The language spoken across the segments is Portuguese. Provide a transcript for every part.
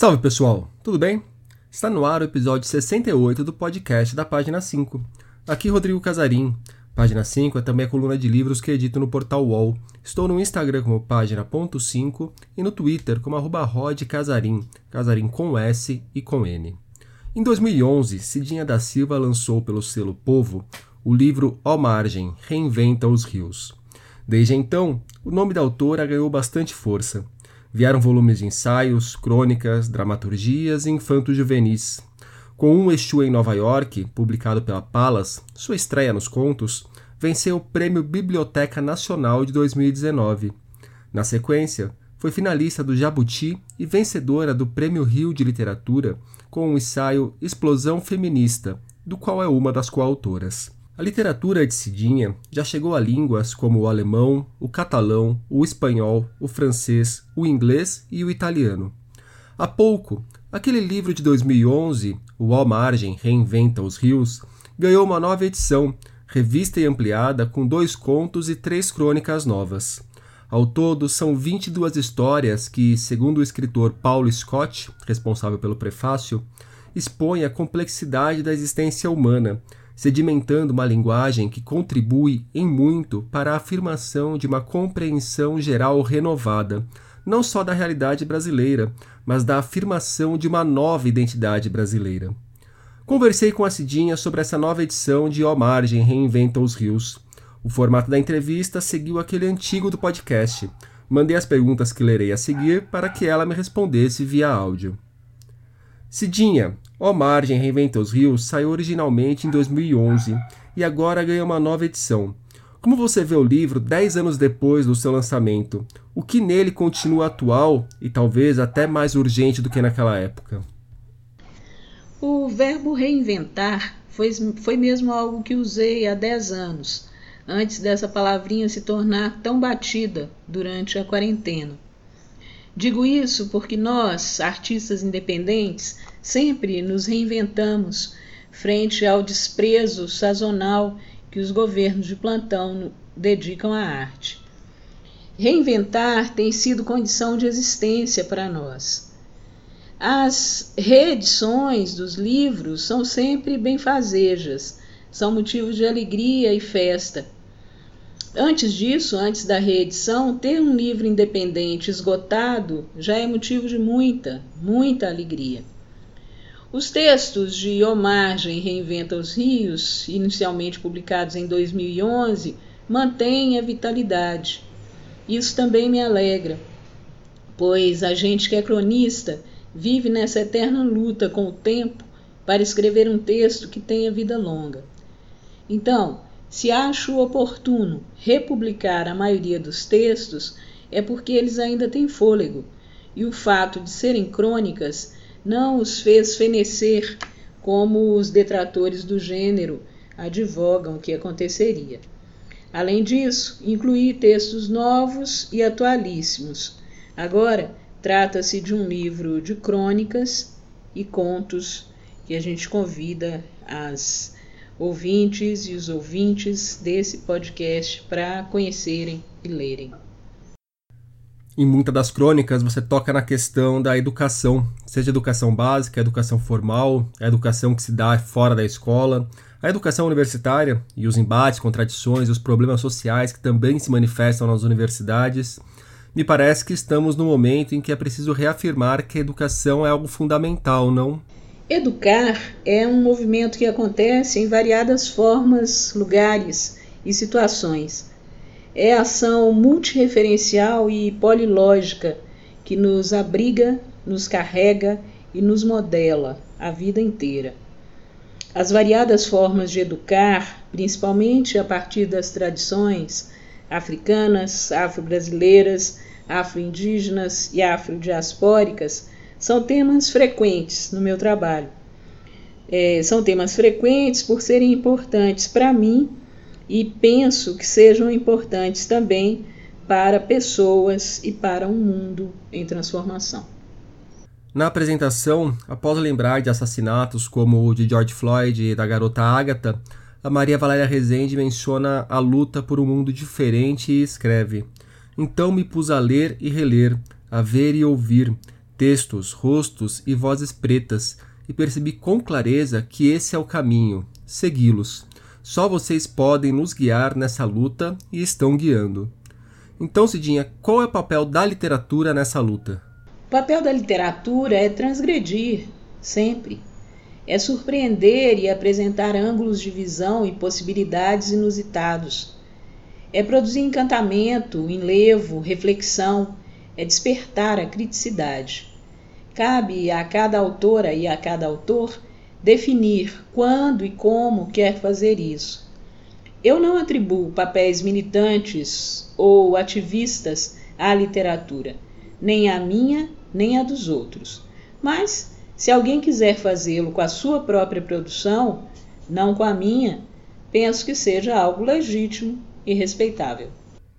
Salve pessoal, tudo bem? Está no ar o episódio 68 do podcast da página 5. Aqui Rodrigo Casarim. Página 5 é também a coluna de livros que edito no portal UOL. Estou no Instagram como página.5 e no Twitter como arroba rodcasarim, casarim com S e com N. Em 2011, Cidinha da Silva lançou pelo selo Povo o livro Ó Margem, Reinventa os Rios. Desde então, o nome da autora ganhou bastante força. Vieram volumes de ensaios, crônicas, dramaturgias e infantos juvenis. Com Um Exu em Nova York, publicado pela Palas, sua estreia nos contos, venceu o Prêmio Biblioteca Nacional de 2019. Na sequência, foi finalista do Jabuti e vencedora do Prêmio Rio de Literatura com o ensaio Explosão Feminista, do qual é uma das coautoras. A literatura de Cidinha já chegou a línguas como o alemão, o catalão, o espanhol, o francês, o inglês e o italiano. Há pouco, aquele livro de 2011, O All Margem Reinventa os Rios, ganhou uma nova edição, revista e ampliada com dois contos e três crônicas novas. Ao todo, são 22 histórias que, segundo o escritor Paulo Scott, responsável pelo prefácio, expõem a complexidade da existência humana sedimentando uma linguagem que contribui em muito para a afirmação de uma compreensão geral renovada, não só da realidade brasileira, mas da afirmação de uma nova identidade brasileira. Conversei com a Cidinha sobre essa nova edição de Ó Margem Reinventa os Rios. O formato da entrevista seguiu aquele antigo do podcast. Mandei as perguntas que lerei a seguir para que ela me respondesse via áudio. Cidinha, Ó Margem Reinventa os Rios saiu originalmente em 2011 e agora ganha uma nova edição. Como você vê o livro 10 anos depois do seu lançamento? O que nele continua atual e talvez até mais urgente do que naquela época? O verbo reinventar foi, foi mesmo algo que usei há 10 anos, antes dessa palavrinha se tornar tão batida durante a quarentena. Digo isso porque nós, artistas independentes, sempre nos reinventamos frente ao desprezo sazonal que os governos de plantão dedicam à arte. Reinventar tem sido condição de existência para nós. As reedições dos livros são sempre benfazejas, são motivos de alegria e festa Antes disso, antes da reedição, ter um livro independente esgotado já é motivo de muita, muita alegria. Os textos de Omagem Reinventa os Rios, inicialmente publicados em 2011, mantêm a vitalidade. Isso também me alegra, pois a gente que é cronista vive nessa eterna luta com o tempo para escrever um texto que tenha vida longa. Então, se acho oportuno republicar a maioria dos textos, é porque eles ainda têm fôlego, e o fato de serem crônicas não os fez fenecer como os detratores do gênero advogam que aconteceria. Além disso, incluí textos novos e atualíssimos. Agora, trata-se de um livro de crônicas e contos que a gente convida as ouvintes e os ouvintes desse podcast para conhecerem e lerem. Em muitas das crônicas você toca na questão da educação, seja educação básica, educação formal, a educação que se dá fora da escola, a educação universitária e os embates, contradições e os problemas sociais que também se manifestam nas universidades. Me parece que estamos no momento em que é preciso reafirmar que a educação é algo fundamental, não? Educar é um movimento que acontece em variadas formas, lugares e situações. É ação multireferencial e polilógica que nos abriga, nos carrega e nos modela a vida inteira. As variadas formas de educar, principalmente a partir das tradições africanas, afro-brasileiras, afro-indígenas e afro-diaspóricas, são temas frequentes no meu trabalho. É, são temas frequentes por serem importantes para mim e penso que sejam importantes também para pessoas e para um mundo em transformação. Na apresentação, após lembrar de assassinatos como o de George Floyd e da garota Agatha, a Maria Valéria Rezende menciona a luta por um mundo diferente e escreve: Então me pus a ler e reler, a ver e ouvir, textos, rostos e vozes pretas e percebi com clareza que esse é o caminho, segui-los. Só vocês podem nos guiar nessa luta e estão guiando. Então, Cidinha, qual é o papel da literatura nessa luta? O papel da literatura é transgredir, sempre. É surpreender e apresentar ângulos de visão e possibilidades inusitados. É produzir encantamento, enlevo, reflexão, é despertar a criticidade. Cabe a cada autora e a cada autor definir quando e como quer fazer isso. Eu não atribuo papéis militantes ou ativistas à literatura, nem a minha, nem a dos outros. Mas, se alguém quiser fazê-lo com a sua própria produção, não com a minha, penso que seja algo legítimo e respeitável.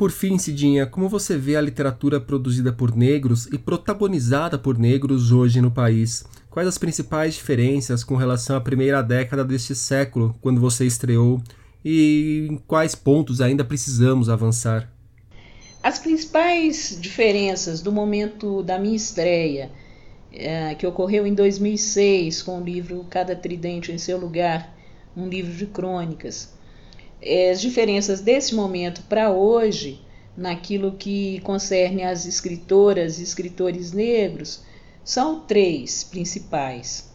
Por fim, Cidinha, como você vê a literatura produzida por negros e protagonizada por negros hoje no país? Quais as principais diferenças com relação à primeira década deste século, quando você estreou, e em quais pontos ainda precisamos avançar? As principais diferenças do momento da minha estreia, é, que ocorreu em 2006 com o livro Cada Tridente em Seu Lugar, um livro de crônicas, as diferenças desse momento para hoje, naquilo que concerne às escritoras e escritores negros, são três principais.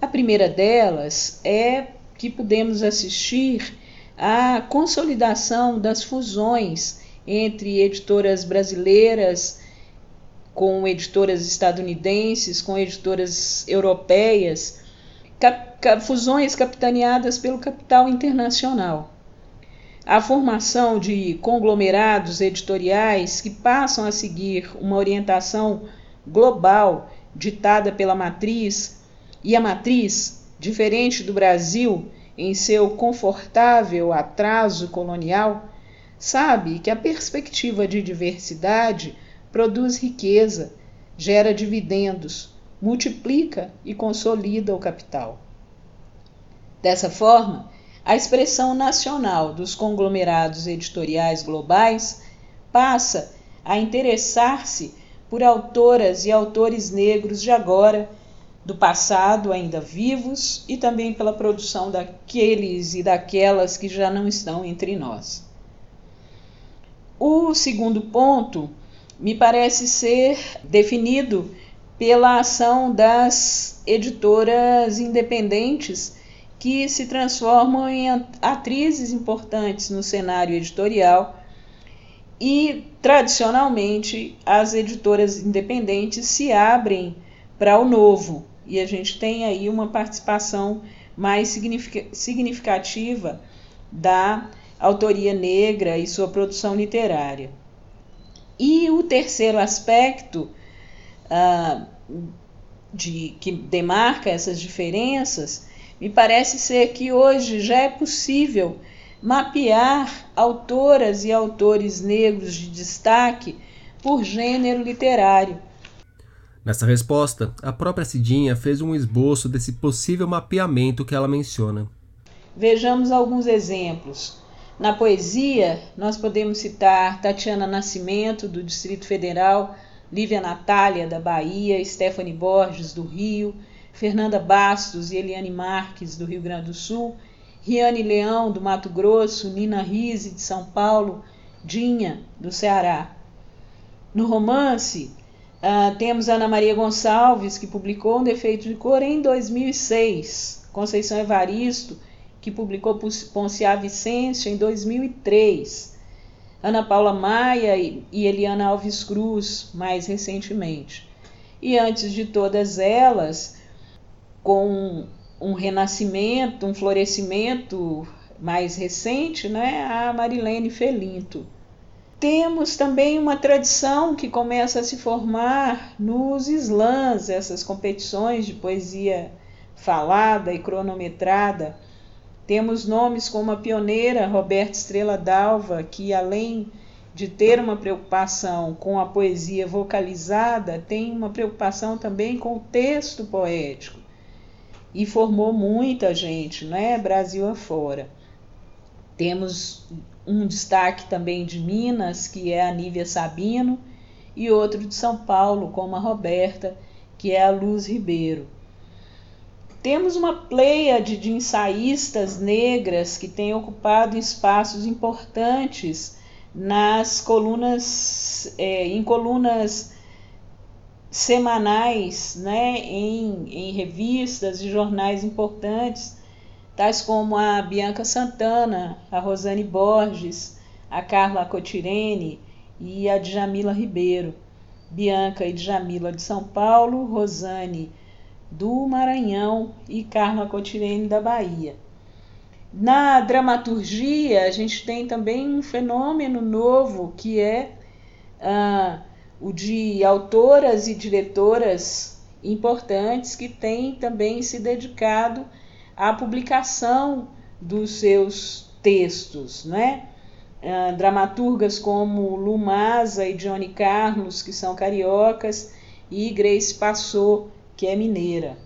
A primeira delas é que podemos assistir à consolidação das fusões entre editoras brasileiras com editoras estadunidenses, com editoras europeias, cap fusões capitaneadas pelo capital internacional a formação de conglomerados editoriais que passam a seguir uma orientação global ditada pela matriz, e a matriz, diferente do Brasil em seu confortável atraso colonial, sabe que a perspectiva de diversidade produz riqueza, gera dividendos, multiplica e consolida o capital. Dessa forma, a expressão nacional dos conglomerados editoriais globais passa a interessar-se por autoras e autores negros de agora, do passado ainda vivos e também pela produção daqueles e daquelas que já não estão entre nós. O segundo ponto me parece ser definido pela ação das editoras independentes que se transformam em atrizes importantes no cenário editorial e, tradicionalmente, as editoras independentes se abrem para o novo e a gente tem aí uma participação mais significativa da autoria negra e sua produção literária. E o terceiro aspecto uh, de, que demarca essas diferenças me parece ser que hoje já é possível mapear autoras e autores negros de destaque por gênero literário. Nessa resposta, a própria Cidinha fez um esboço desse possível mapeamento que ela menciona. Vejamos alguns exemplos. Na poesia, nós podemos citar Tatiana Nascimento, do Distrito Federal, Lívia Natália, da Bahia, Stephanie Borges, do Rio, Fernanda Bastos e Eliane Marques, do Rio Grande do Sul, Riane Leão, do Mato Grosso, Nina Rise, de São Paulo, Dinha, do Ceará. No romance, uh, temos Ana Maria Gonçalves, que publicou Um Defeito de Cor em 2006, Conceição Evaristo, que publicou Ponciá Vicêncio em 2003, Ana Paula Maia e Eliana Alves Cruz, mais recentemente. E antes de todas elas, com um renascimento, um florescimento mais recente, né, a Marilene Felinto. Temos também uma tradição que começa a se formar nos slams, essas competições de poesia falada e cronometrada. Temos nomes como a pioneira Roberta Estrela Dalva, que além de ter uma preocupação com a poesia vocalizada, tem uma preocupação também com o texto poético e formou muita gente, né? Brasil afora. Temos um destaque também de Minas, que é a Nívia Sabino, e outro de São Paulo, como a Roberta, que é a Luz Ribeiro. Temos uma pleiade de ensaístas negras que têm ocupado espaços importantes nas colunas, é, em colunas semanais, né, em, em revistas e jornais importantes, tais como a Bianca Santana, a Rosane Borges, a Carla Cotirene e a Djamila Ribeiro. Bianca e Djamila de São Paulo, Rosane do Maranhão e Carla Cotirene da Bahia. Na dramaturgia, a gente tem também um fenômeno novo que é ah, o de autoras e diretoras importantes que têm também se dedicado à publicação dos seus textos, né? Uh, dramaturgas como Lumasa e Johnny Carlos, que são cariocas, e Grace Passou, que é mineira.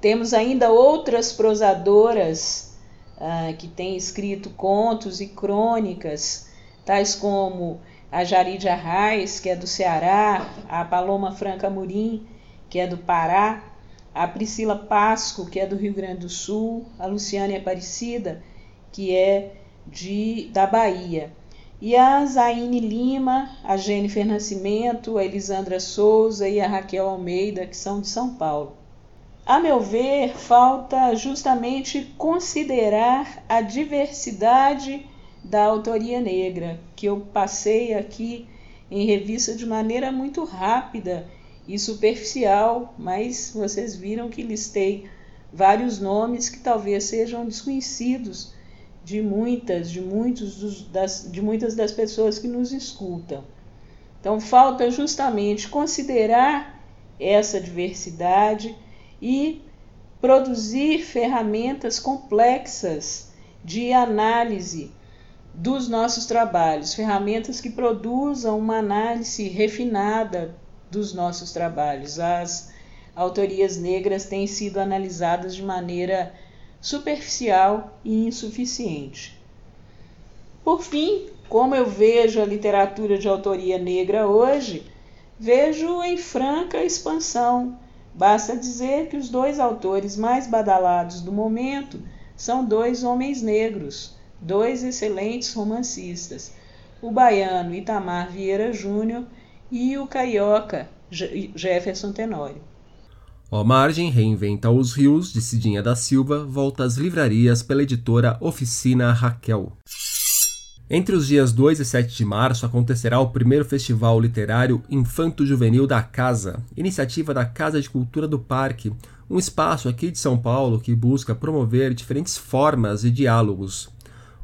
Temos ainda outras prosadoras uh, que têm escrito contos e crônicas, tais como a Jaride Arraes, que é do Ceará, a Paloma Franca Murim, que é do Pará, a Priscila Pasco, que é do Rio Grande do Sul, a Luciane Aparecida, que é de, da Bahia. E a Zaine Lima, a Jennifer Nascimento, a Elisandra Souza e a Raquel Almeida, que são de São Paulo. A meu ver, falta justamente considerar a diversidade da autoria negra, que eu passei aqui em revista de maneira muito rápida e superficial, mas vocês viram que listei vários nomes que talvez sejam desconhecidos de muitas, de muitos dos, das, de muitas das pessoas que nos escutam. Então falta justamente considerar essa diversidade e produzir ferramentas complexas de análise dos nossos trabalhos, ferramentas que produzam uma análise refinada dos nossos trabalhos. As autorias negras têm sido analisadas de maneira superficial e insuficiente. Por fim, como eu vejo a literatura de autoria negra hoje, vejo em franca expansão. Basta dizer que os dois autores mais badalados do momento são dois homens negros, dois excelentes romancistas, o baiano Itamar Vieira Júnior e o carioca Jefferson Tenório. O Margem reinventa os rios de Cidinha da Silva volta às livrarias pela editora Oficina Raquel. Entre os dias 2 e 7 de março acontecerá o primeiro festival literário Infanto Juvenil da Casa, iniciativa da Casa de Cultura do Parque, um espaço aqui de São Paulo que busca promover diferentes formas e diálogos.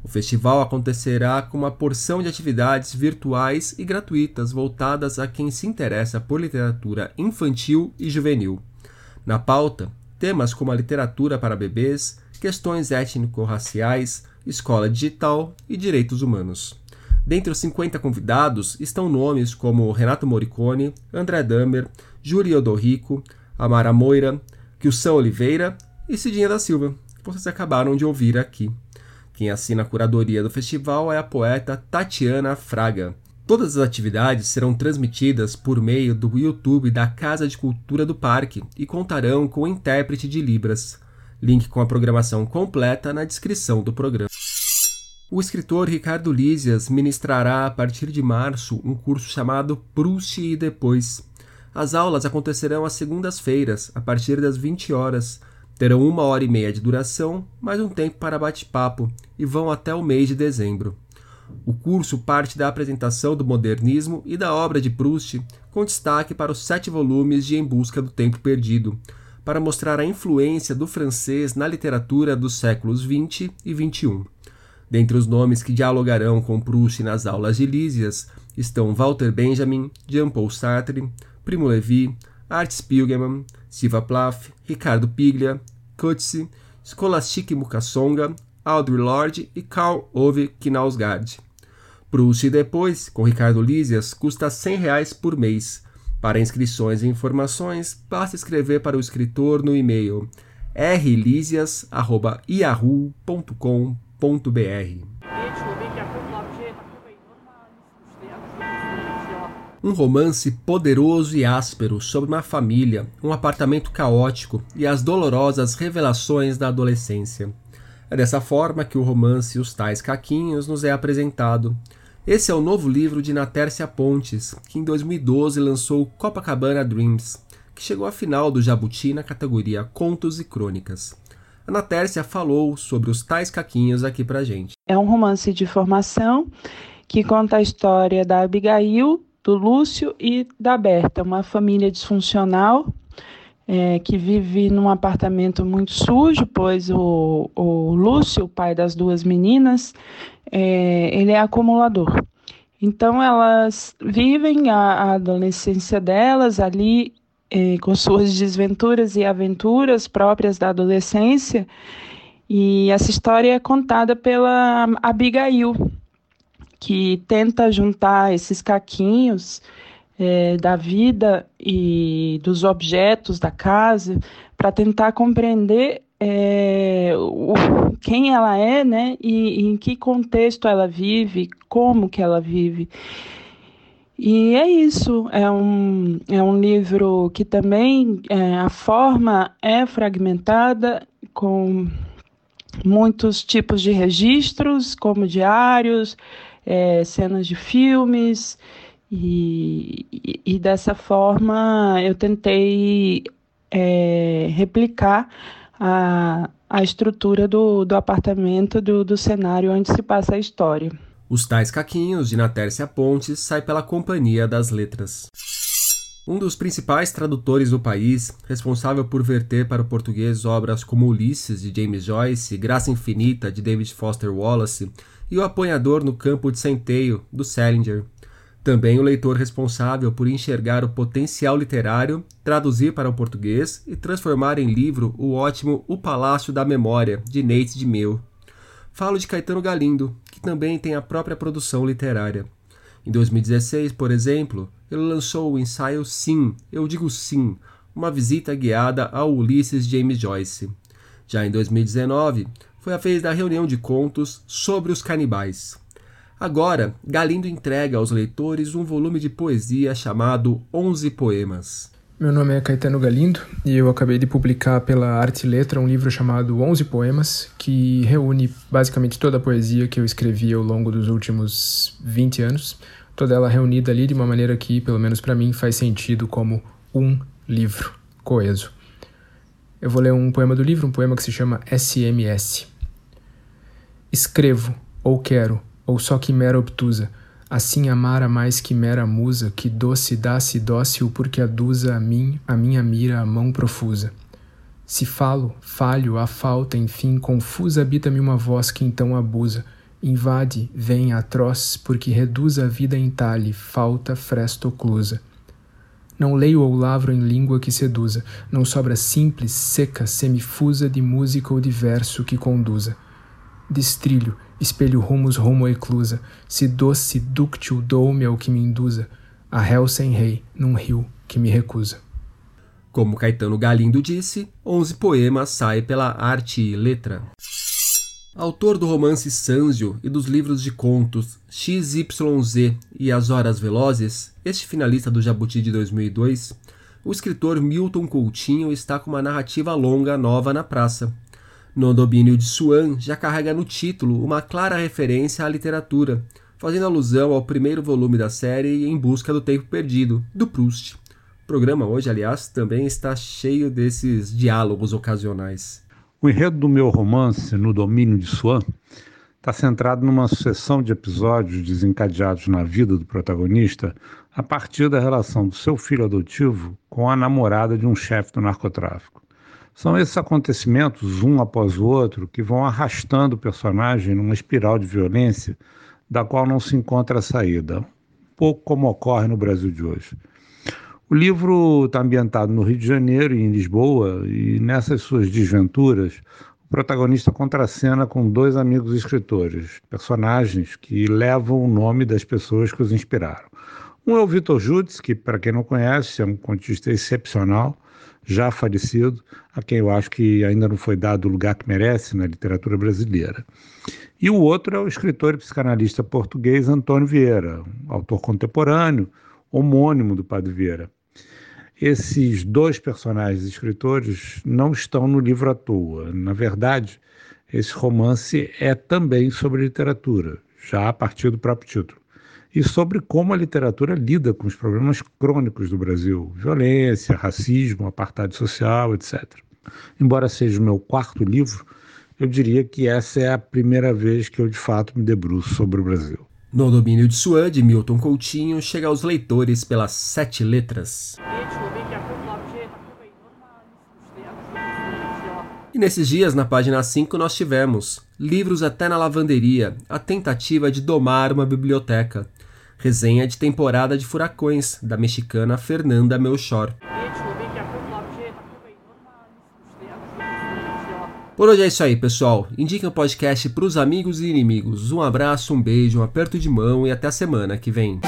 O festival acontecerá com uma porção de atividades virtuais e gratuitas voltadas a quem se interessa por literatura infantil e juvenil. Na pauta, temas como a literatura para bebês, questões étnico-raciais, escola digital e direitos humanos. Dentre os 50 convidados estão nomes como Renato Morricone, André Damer, Júlio Odorrico, Amara Moira, Kilson Oliveira e Cidinha da Silva, que vocês acabaram de ouvir aqui. Quem assina a curadoria do festival é a poeta Tatiana Fraga, Todas as atividades serão transmitidas por meio do YouTube da Casa de Cultura do Parque e contarão com intérprete de Libras. Link com a programação completa na descrição do programa. O escritor Ricardo Lísias ministrará a partir de março um curso chamado Proust e Depois. As aulas acontecerão às segundas-feiras, a partir das 20 horas. Terão uma hora e meia de duração, mais um tempo para bate-papo, e vão até o mês de dezembro. O curso parte da apresentação do modernismo e da obra de Proust, com destaque para os sete volumes de Em Busca do Tempo Perdido, para mostrar a influência do francês na literatura dos séculos XX e XXI. Dentre os nomes que dialogarão com Proust nas aulas de Lísias estão Walter Benjamin, Jean-Paul Sartre, Primo Levi, Art Spiegelman, Silva Plath, Ricardo Piglia, Coetzee, Scholastique Mukasonga, Audre Lorde e Karl Ove Knausgaard. Proust depois, com Ricardo Lísias, custa 100 reais por mês. Para inscrições e informações, basta escrever para o escritor no e-mail rlísias.yahoo.com.br. Um romance poderoso e áspero sobre uma família, um apartamento caótico e as dolorosas revelações da adolescência. É dessa forma que o romance Os Tais Caquinhos nos é apresentado. Esse é o novo livro de Natércia Pontes, que em 2012 lançou Copacabana Dreams, que chegou à final do Jabuti na categoria Contos e Crônicas. A Natércia falou sobre os tais caquinhos aqui pra gente. É um romance de formação que conta a história da Abigail, do Lúcio e da Berta, uma família disfuncional é, que vive num apartamento muito sujo, pois o, o Lúcio, o pai das duas meninas, é, ele é acumulador. Então elas vivem a, a adolescência delas ali é, com suas desventuras e aventuras próprias da adolescência. E essa história é contada pela Abigail, que tenta juntar esses caquinhos é, da vida e dos objetos da casa para tentar compreender é, o, quem ela é, né, e, e, em que contexto ela vive, como que ela vive. E é isso, é um, é um livro que também é, a forma é fragmentada com muitos tipos de registros, como diários, é, cenas de filmes, e, e, e, dessa forma eu tentei é, replicar a, a estrutura do, do apartamento, do, do cenário onde se passa a história. Os Tais Caquinhos, de Natércia Pontes, sai pela Companhia das Letras. Um dos principais tradutores do país, responsável por verter para o português obras como Ulisses, de James Joyce, Graça Infinita, de David Foster Wallace, e O Apanhador no Campo de Centeio, do Salinger. Também o leitor responsável por enxergar o potencial literário, traduzir para o português e transformar em livro o ótimo O Palácio da Memória, de Nate de Meu. Falo de Caetano Galindo, que também tem a própria produção literária. Em 2016, por exemplo, ele lançou o ensaio Sim, Eu Digo Sim, uma visita guiada ao Ulisses James Joyce. Já em 2019, foi a vez da reunião de contos sobre os canibais. Agora, Galindo entrega aos leitores um volume de poesia chamado Onze Poemas. Meu nome é Caetano Galindo e eu acabei de publicar pela Arte Letra um livro chamado Onze Poemas, que reúne basicamente toda a poesia que eu escrevi ao longo dos últimos 20 anos, toda ela reunida ali de uma maneira que, pelo menos para mim, faz sentido como um livro coeso. Eu vou ler um poema do livro, um poema que se chama SMS. Escrevo, ou quero, ou só quimera obtusa, assim amara mais que mera musa, que doce dá-se dócil porque aduza a mim, a minha mira, a mão profusa. Se falo, falho, a falta, enfim, confusa habita-me uma voz que então abusa, invade, vem atroz, porque reduz a vida em talhe, falta, fresta oclusa. Não leio ou lavro em língua que seduza, não sobra simples, seca, semifusa de música ou de verso que conduza destrilho, espelho rumos rumo eclusa, se doce, dúctil dou-me ao que me induza, a réu sem rei, num rio que me recusa. Como Caetano Galindo disse, onze poemas saem pela arte e letra. Autor do romance Sanzio e dos livros de contos XYZ e As Horas Velozes, este finalista do Jabuti de 2002, o escritor Milton Coutinho está com uma narrativa longa nova na praça, no domínio de Swan já carrega no título uma clara referência à literatura, fazendo alusão ao primeiro volume da série Em Busca do Tempo Perdido, do Proust. O programa hoje, aliás, também está cheio desses diálogos ocasionais. O enredo do meu romance, No Domínio de Swan, está centrado numa sucessão de episódios desencadeados na vida do protagonista a partir da relação do seu filho adotivo com a namorada de um chefe do narcotráfico. São esses acontecimentos, um após o outro, que vão arrastando o personagem numa espiral de violência da qual não se encontra a saída, um pouco como ocorre no Brasil de hoje. O livro está ambientado no Rio de Janeiro e em Lisboa, e nessas suas desventuras, o protagonista contracena com dois amigos escritores, personagens que levam o nome das pessoas que os inspiraram. Um é o Vitor Judes, que, para quem não conhece, é um contista excepcional, já falecido, a quem eu acho que ainda não foi dado o lugar que merece na literatura brasileira. E o outro é o escritor e psicanalista português Antônio Vieira, um autor contemporâneo, homônimo do Padre Vieira. Esses dois personagens escritores não estão no livro à toa. Na verdade, esse romance é também sobre literatura, já a partir do próprio título, e sobre como a literatura lida com os problemas crônicos do Brasil: violência, racismo, apartheid social, etc. Embora seja o meu quarto livro, eu diria que essa é a primeira vez que eu de fato me debruço sobre o Brasil. No domínio de Suã, de Milton Coutinho, chega aos leitores pelas sete letras. E nesses dias, na página 5, nós tivemos Livros até na lavanderia, a tentativa de domar uma biblioteca. Resenha de temporada de furacões, da mexicana Fernanda Melchor. Por hoje é isso aí, pessoal. Indiquem o podcast para os amigos e inimigos. Um abraço, um beijo, um aperto de mão e até a semana que vem.